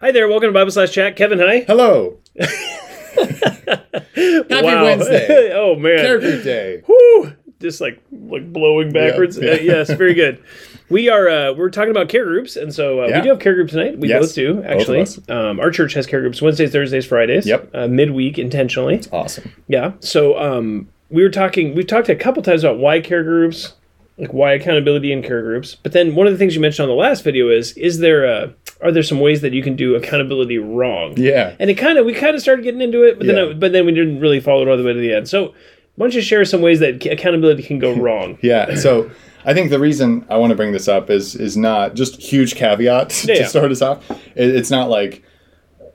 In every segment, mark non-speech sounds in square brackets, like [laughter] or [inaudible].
Hi there, welcome to Bible Slash Chat. Kevin, hi. [laughs] Hello. Happy Wednesday. [laughs] oh man. Care Group Day. Woo! Just like like blowing backwards. Yeah, yeah. Uh, yes, very good. We are uh, we're talking about care groups, and so uh, we do have care groups tonight. We Yes, both do both actually. us. um, our church has care groups Wednesdays, Thursdays, Fridays. Yep. Uh, midweek intentionally. Awesome. Yeah. So um, we were talking. We've talked a couple times about why care groups, like why accountability in care groups. But then one of the things you mentioned on the last video is: is there a, are there some ways that you can do accountability wrong? Yeah. And it kind of we kind of started getting into it, but then Yeah. I, but then we didn't really follow it all the way to the end. So why don't you share some ways that accountability can go [laughs] wrong? Yeah. So I think the reason I want to bring this up is is not just huge caveat Yeah, [laughs] to yeah. start us off. It, it's not like,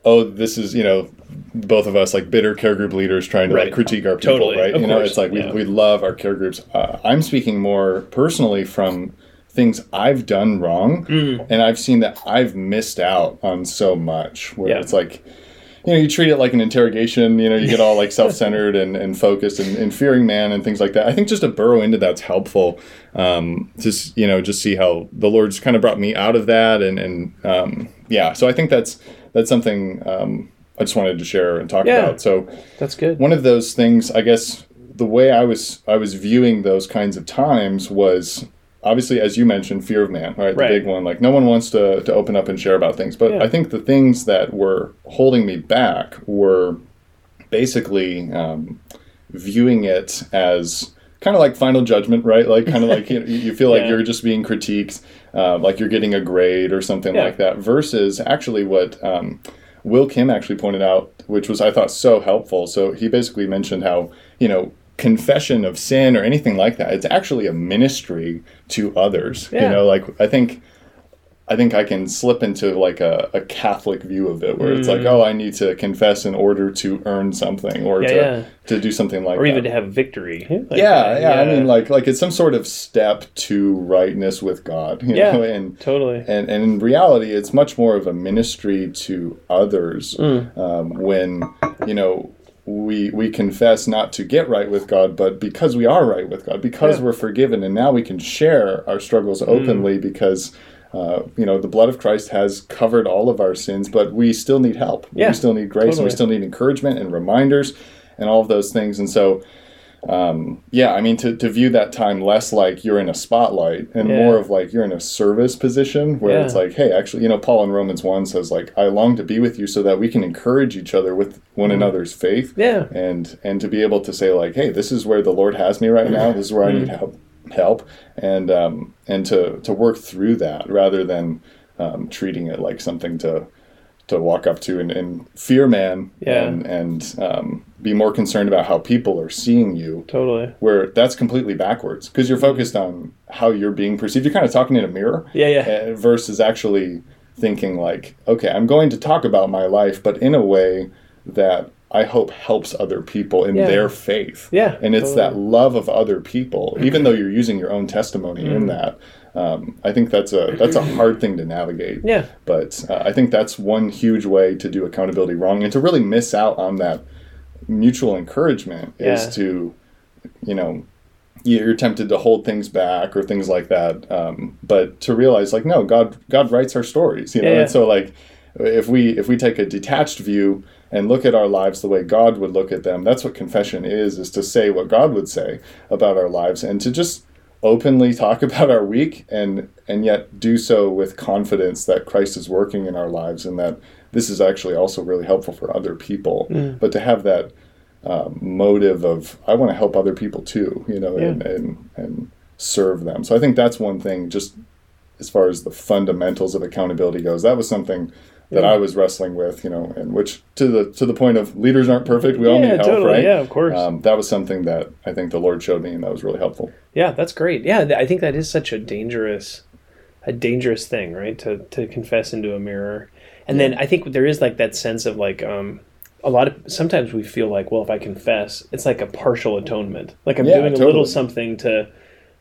oh, this is you know, both of us like bitter care group leaders trying to Right. like critique our people, Totally. right? Of you know, course. it's like we we love our care groups. Uh, I'm speaking more personally from things I've done wrong, Mm. and I've seen that I've missed out on so much. Where Yeah. it's like. you know, you treat it like an interrogation, you know, you get all like [laughs] self centered and, and focused and, and fearing man and things like that. I think just to burrow into that's helpful. Um, just, you know, just see how the Lord's kind of brought me out of that. And, and um, yeah, so I think that's, that's something um, I just wanted to share and talk Yeah. about. So That's good. one of those things, I guess, the way I was, I was viewing those kinds of times was obviously, as you mentioned, fear of man, right? The Right. big one. Like no one wants to, to open up and share about things. But Yeah. I think the things that were holding me back were basically um, viewing it as kind of like final judgment, right? Like kind of like you, you feel like [laughs] Yeah. you're just being critiqued, uh, like you're getting a grade or something Yeah. like that, versus actually what um, Will Kim actually pointed out, which was I thought so helpful. So he basically mentioned how you know confession of sin or anything like that it's actually a ministry to others Yeah. you know like i think I think I can slip into like a, a Catholic view of it, where it's like, oh, I need to confess in order to earn something, or Mm. Yeah, to yeah. to do something like or that. even to have victory. Like yeah, that. yeah, I mean, like like it's some sort of step to rightness with God, you Yeah. know, and totally. and and in reality, it's much more of a ministry to others Mm. um, when you know we we confess not to get right with God, but because we are right with God, because Yeah. Mm. we're forgiven, and now we can share our struggles openly because. Uh, you know, the blood of Christ has covered all of our sins, but we still need help. Yeah, we still need grace, and we still need encouragement and reminders, and all of those things. And so, um, yeah, I mean, to, to view that time less like you're in a spotlight and Yeah. more of like you're in a service position where it's like, hey, actually, you know, Paul in Romans 1 says, like, I long to be with you so that we can encourage each other with one another's faith. Mm. Yeah. And, and to be able to say, like, hey, this is where the Lord has me right now. This is where I Mm. need help. Help and um, and to to work through that rather than um, treating it like something to to walk up to and, and fear man Yeah. and and um, be more concerned about how people are seeing you Totally. where that's completely backwards because you're focused on how you're being perceived you're kind of talking in a mirror Yeah, yeah. uh, versus actually thinking like okay i'm going to talk about my life but in a way that i hope helps other people in Yeah. their faith Yeah, and it's that love of other people even though you're using your own testimony Mm. in that um, i think that's a that's a hard thing to navigate Yeah. but uh, I think that's one huge way to do accountability wrong and to really miss out on that mutual encouragement Yeah. is to, you know, you're tempted to hold things back or things like that. Um, but to realize like, no, God, God writes our stories, you know? Yeah, yeah. And so like, if we, if we take a detached view and look at our lives the way God would look at them, that's what confession is, is to say what God would say about our lives and to just openly talk [laughs] about our week and and yet do so with confidence that Christ is working in our lives and that this is actually also really helpful for other people. Mm. But to have that um, motive of I want to help other people too, you know, and, and and serve them. So I think that's one thing. Just as far as the fundamentals of accountability goes, that was something that Yeah. I was wrestling with, you know, and which to the to the point of leaders aren't perfect. We all Yeah, need help, totally. right? Yeah, of course. Um, that was something that I think the Lord showed me, and that was really helpful. Yeah, that's great. Yeah, I think that is such a dangerous, a dangerous thing, right? To to confess into a mirror, and then I think there is like that sense of like um, a lot of sometimes we feel like, well, if I confess, it's like a partial atonement, like I'm Yeah, doing a little something to,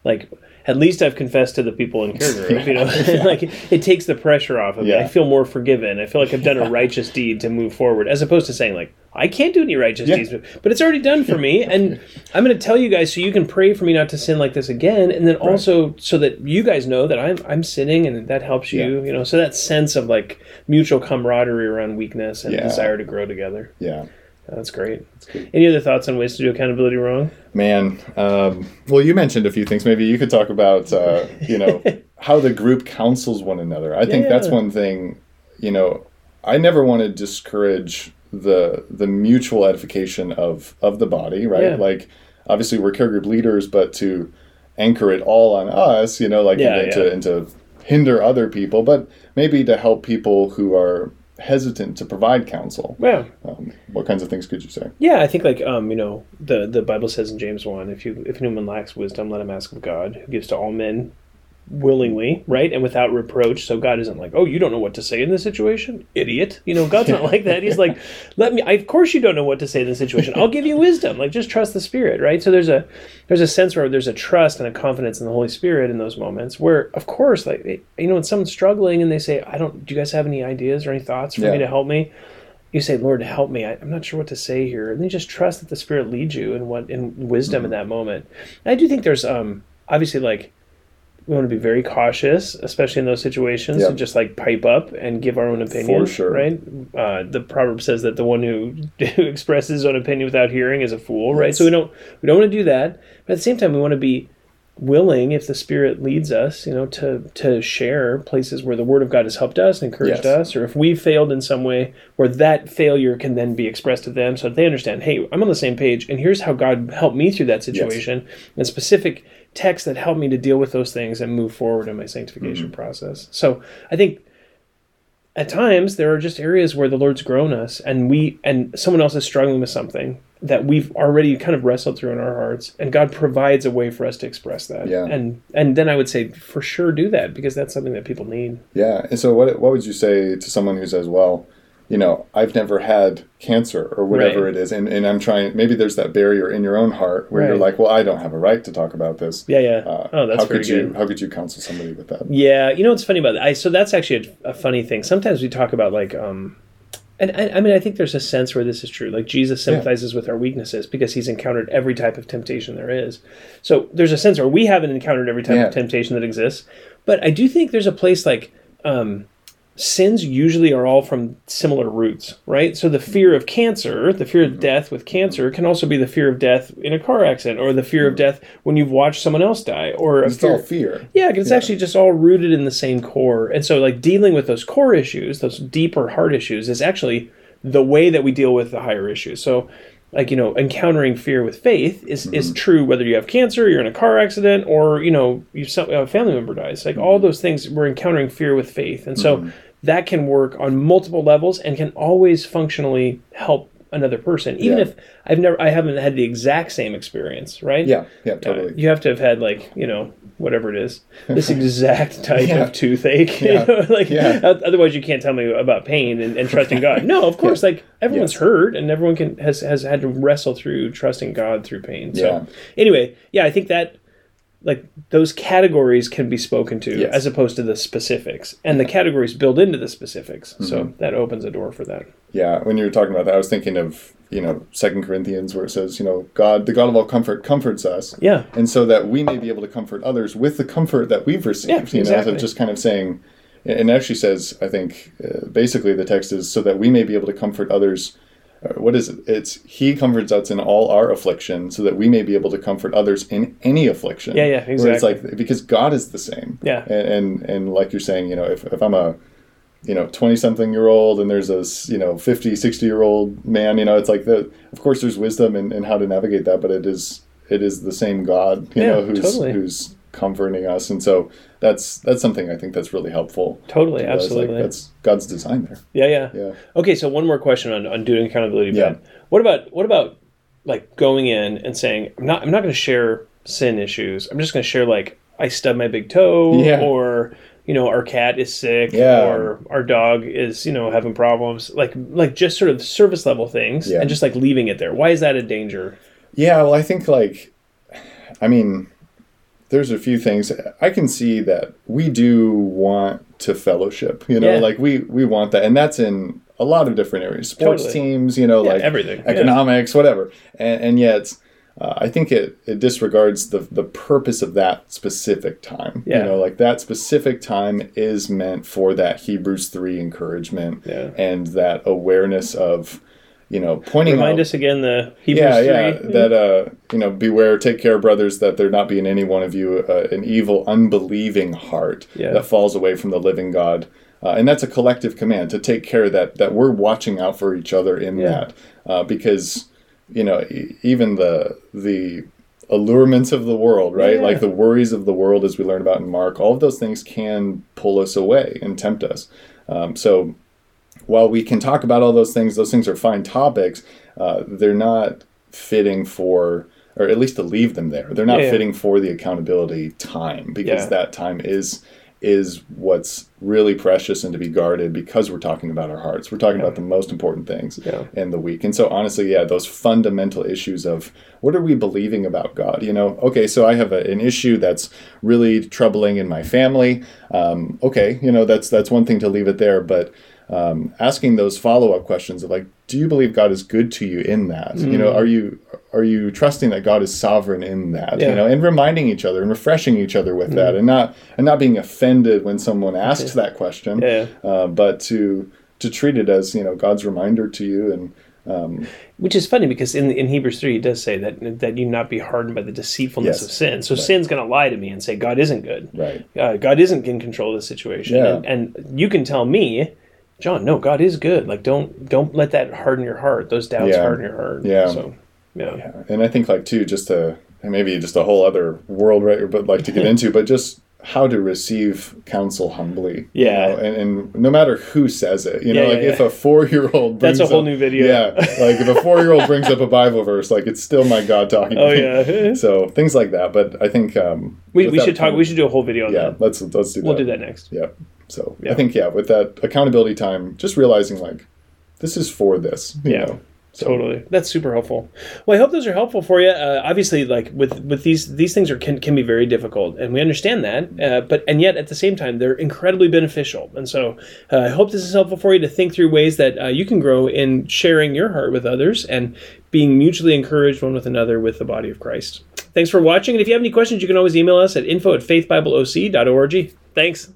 like, at least I've confessed to the people in group. You know, [laughs] [laughs] like it takes the pressure off of me. I feel more forgiven. I feel like I've done a [laughs] righteous deed to move forward, as opposed to saying like I can't do any righteous Yeah. deeds, but it's already done for me, and I'm going to tell you guys so you can pray for me not to sin like this again, and then also so that you guys know that I'm I'm sinning, and that helps you. You know, so that sense of like mutual camaraderie around weakness and Yeah. desire to grow together. Yeah. That's great. Any other thoughts on ways to do accountability wrong? Man, um, well, you mentioned a few things. Maybe you could talk about, uh, you know, [laughs] how the group counsels one another. I think that's one thing. You know, I never want to discourage the the mutual edification of of the body, right? Yeah. Like, obviously, we're care group leaders, but to anchor it all on us, you know, like Yeah, and, yeah. to and to hinder other people, but maybe to help people who are hesitant to provide counsel. Well, Um, what kinds of things could you say? Yeah, I think like um, you know, the the Bible says in James one, if you if anyone lacks wisdom, let him ask of God, who gives to all men willingly, right, and without reproach. So God isn't like, oh, you don't know what to say in this situation, idiot. You know, God's not [laughs] like that. He's like, let me. I, of course, you don't know what to say in this situation. I'll give you wisdom. Like, just trust the Spirit, right? So there's a there's a sense where there's a trust and a confidence in the Holy Spirit in those moments. Where, of course, like you know, when someone's struggling and they say, I don't. Do you guys have any ideas or any thoughts for me to help me? you say, Lord, help me. I, I'm not sure what to say here. And then you just trust that the Spirit leads you in what in wisdom Mm-hmm. in that moment. And I do think there's um obviously like we want to be very cautious, especially in those situations, Yep. to just like pipe up and give our own opinion. For sure. right? Uh, the proverb says that the one who, [laughs] who expresses his own opinion without hearing is a fool, right? So we don't we don't want to do that, but at the same time, we want to be willing if the spirit leads us you know to to share places where the word of god has helped us and encouraged Yes. us or if we've failed in some way where that failure can then be expressed to them so that they understand hey i'm on the same page and here's how god helped me through that situation and specific texts that help me to deal with those things and move forward in my sanctification mm-hmm. process. So i think at times there are just areas where the lord's grown us and we and someone else is struggling with something that we've already kind of wrestled through in our hearts and god provides a way for us to express that Yeah. and and then i would say for sure do that because that's something that people need Yeah. And so, what what would you say to someone who says, "Well, you know, I've never had cancer or whatever Right. it is," and, and I'm trying. Maybe there's that barrier in your own heart where you're like, "Well, I don't have a right to talk about this." yeah yeah Uh, oh that's how could you how could you counsel somebody with that? Yeah, you know what's funny about that? I so that's actually a, a funny thing. Sometimes we talk about like, um, and I, I mean, I think there's a sense where this is true. Like Jesus sympathizes with our weaknesses because he's encountered every type of temptation there is. So there's a sense where we haven't encountered every type Yeah. of temptation that exists. But I do think there's a place like um, sins usually are all from similar roots, right? So the fear of cancer, the fear of mm-hmm. death with cancer, can also be the fear of death in a car accident, or the fear of mm. death when you've watched someone else die, or a It's fear, all fear. yeah, it's actually just all rooted in the same core. And so, like, dealing with those core issues, those deeper heart issues, is actually the way that we deal with the higher issues. So, like, you know, encountering fear with faith is, is mm-hmm. true whether you have cancer, you're in a car accident, or, you know, you some, a family member dies. Like, all mm-hmm. those things, we're encountering fear with faith. And so, that can work on multiple levels and can always functionally help another person even Yeah. if i've never i haven't had the exact same experience right Yeah. Yeah. uh, Totally. you have to have had like you know whatever it is this [laughs] exact type Yeah. of toothache [laughs] you Yeah. know, like otherwise you can't tell me about pain and, and trusting god no of [laughs] course like everyone's Yes. hurt and everyone can has has had to wrestle through trusting god through pain so Yeah. anyway yeah i think that like those categories can be spoken to Yes. as opposed to the specifics and the categories build into the specifics Mm-hmm. so that opens a door for that Yeah, when you were talking about that, I was thinking of you know Second Corinthians, where it says, you know, God, the God of all comfort, comforts us, yeah and so that we may be able to comfort others with the comfort that we've received. Yeah, you know, exactly. so just kind of saying, and actually says, I think, uh, basically the text is so that we may be able to comfort others. What is it? It's He comforts us in all our affliction, so that we may be able to comfort others in any affliction. Yeah, yeah, Where it's like because God is the same. Yeah. and and, and like you're saying, you know, if, if I'm a you know 20 something year old and there's a you know 50 60 year old man you know it's like the of course there's wisdom in, in how to navigate that but it is it is the same god you Yeah, know who's totally. who's comforting us and so that's that's something i think that's really helpful totally to realize, like, absolutely that's god's design there yeah yeah yeah Okay, so one more question on, on doing accountability. Yeah. What about what about like going in and saying I'm not I'm not going to share sin issues. I'm just going to share like I stubbed my big toe, Yeah. or you know our cat is sick, Yeah. or our dog is you know having problems. Like like just sort of service level things, Yeah. and just like leaving it there. Why is that a danger? Yeah, well, I think like, I mean, there's a few things I can see that we do want to fellowship. You know, Yeah. like we we want that, and that's in a lot of different areas, sports Totally. teams. You know, Yeah, like everything. Yeah. economics, whatever. And, and yet, uh, I think it it disregards the the purpose of that specific time. Yeah. You know, like that specific time is meant for that Hebrews three encouragement Yeah. and that awareness of. You know, pointing Remind out, us again the Hebrews yeah, 3. yeah. That uh, you know, beware, take care, brothers, that there not be in any one of you uh, an evil, unbelieving heart Yeah. that falls away from the living God. Uh, and that's a collective command to take care that that we're watching out for each other in Yeah. that, uh, because you know, e- even the the allurements of the world, right? Yeah. Like the worries of the world, as we learn about in Mark, all of those things can pull us away and tempt us. Um, so while we can talk about all those things, those things are fine topics. Uh, they're not fitting for, or at least to leave them there. They're not Yeah, yeah. fitting for the accountability time because Yeah. that time is is what's really precious and to be guarded because we're talking about our hearts. We're talking about the most important things in the week. And so honestly, yeah, those fundamental issues of what are we believing about God? You know, okay, so I have a, an issue that's really troubling in my family. Um, okay, you know, that's that's one thing to leave it there, but um, asking those follow up questions of like, do you believe God is good to you in that? You know, are you are you trusting that God is sovereign in that? Yeah. You know, and reminding each other and refreshing each other with that, and not and not being offended when someone asks that question, Yeah. uh, but to to treat it as you know God's reminder to you and. Um, Which is funny because in in Hebrews three, it does say that that you not be hardened by the deceitfulness Yes. of sin. So sin's going to lie to me and say God isn't good. Right. Uh, God isn't in control of the situation. Yeah. And, and you can tell me, John, no, God is good. Like don't don't let that harden your heart. Those doubts Yeah. harden your heart. Yeah. So yeah. and I think like too, just to maybe just a whole other world, right? But like to get [laughs] into, but just how to receive counsel humbly. you Yeah. know, and, and no matter who says it, you know, Yeah, like yeah, if yeah. a four year old [laughs] That's a whole up, new video. Yeah, like if a four year old brings up a Bible verse, like it's still my God talking. Oh to me. yeah. [laughs] So things like that, but I think um, we, we should talk. kind We should do a whole video on Yeah, that. let's let's do that. We'll do that next. Yeah. So Yeah. I think yeah, with that accountability time, just realizing like this is for this. You Yeah. Know? So, Totally, that's super helpful. Well, I hope those are helpful for you. Uh, obviously, like with with these these things are can, can be very difficult, and we understand that. Uh, but and yet at the same time, they're incredibly beneficial. And so, uh, I hope this is helpful for you to think through ways that uh, you can grow in sharing your heart with others and being mutually encouraged one with another with the body of Christ. Thanks for watching, and if you have any questions, you can always email us at info at faithbibleoc.org. Thanks.